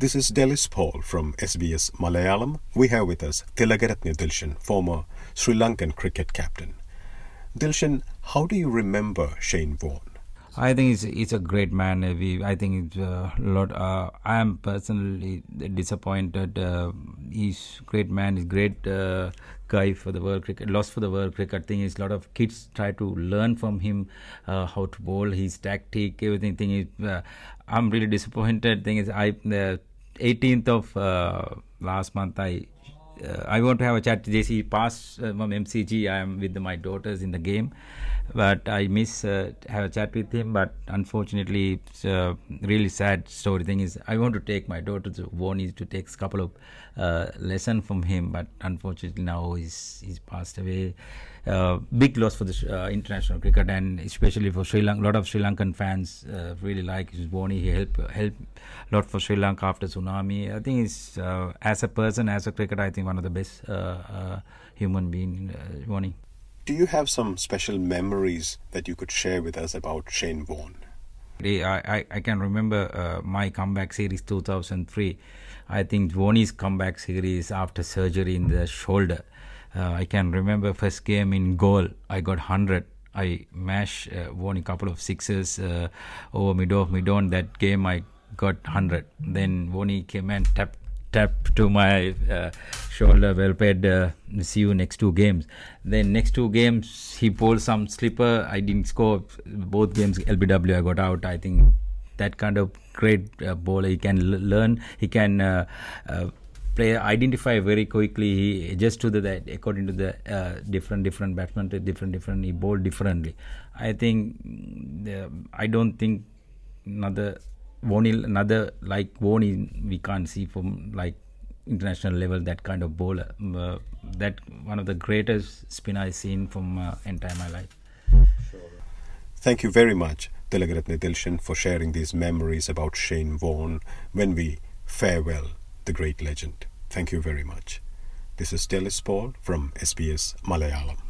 This is Delis Paul from SBS Malayalam. We have with us Tillakaratne Dilshan, former Sri Lankan cricket captain. Dilshan, how do you remember Shane Warne? I think he's, he's a great man. Uh, We, I think it's a lot. Uh, I am personally disappointed. Uh, he's great man. He's great uh, guy for the world cricket. Lost for the world cricket thing is a lot of kids try to learn from him uh, how to bowl, his tactic, everything. Thing is, uh, I'm really disappointed. Thing is, I the 18th of uh, last month I uh, I want to have a chat. JC passed uh, from MCG. I am with my daughters in the game, but I miss uh, have a chat with him. But unfortunately, it's a really sad story. Thing is, I want to take my daughter to is to take a couple of uh, lesson from him, but unfortunately now he's he's passed away. Uh, big loss for the uh, international cricket and especially for Sri Lanka. A lot of Sri Lankan fans uh, really like his. He helped helped a lot for Sri Lanka after tsunami. I think he's uh, as a person, as a cricketer, I think one of the best uh, uh, human being. Uh. Do you have some special memories that you could share with us about Shane Warne? I, I, can remember uh, my comeback series 2003. I think Warnie's comeback series after surgery in the shoulder. Uh, I can remember first game in Galle. I got 100. I mash uh, Warnie couple of sixes uh, over off mid on. That game I got 100. Then Dhoni came and tapped tap to my uh, shoulder. Well played. Uh, see you next two games. Then next two games he pulled some slipper. I didn't score both games. LBW I got out. I think that kind of great uh, bowler. He can l- learn. He can. Uh, uh, play identify very quickly he adjusts to the that according to the uh, different different batsmen different different he bowled differently i think mm, i don't think another Warnie, another like Warnie, we can't see from like international level that kind of bowler. Uh, that one of the greatest spinner I've seen from uh, entire my life. Thank you very much, Tillakaratne Dilshan, for sharing these memories about Shane Warne when we farewell the great legend. Thank you very much. This is Delis Paul from SBS Malayalam.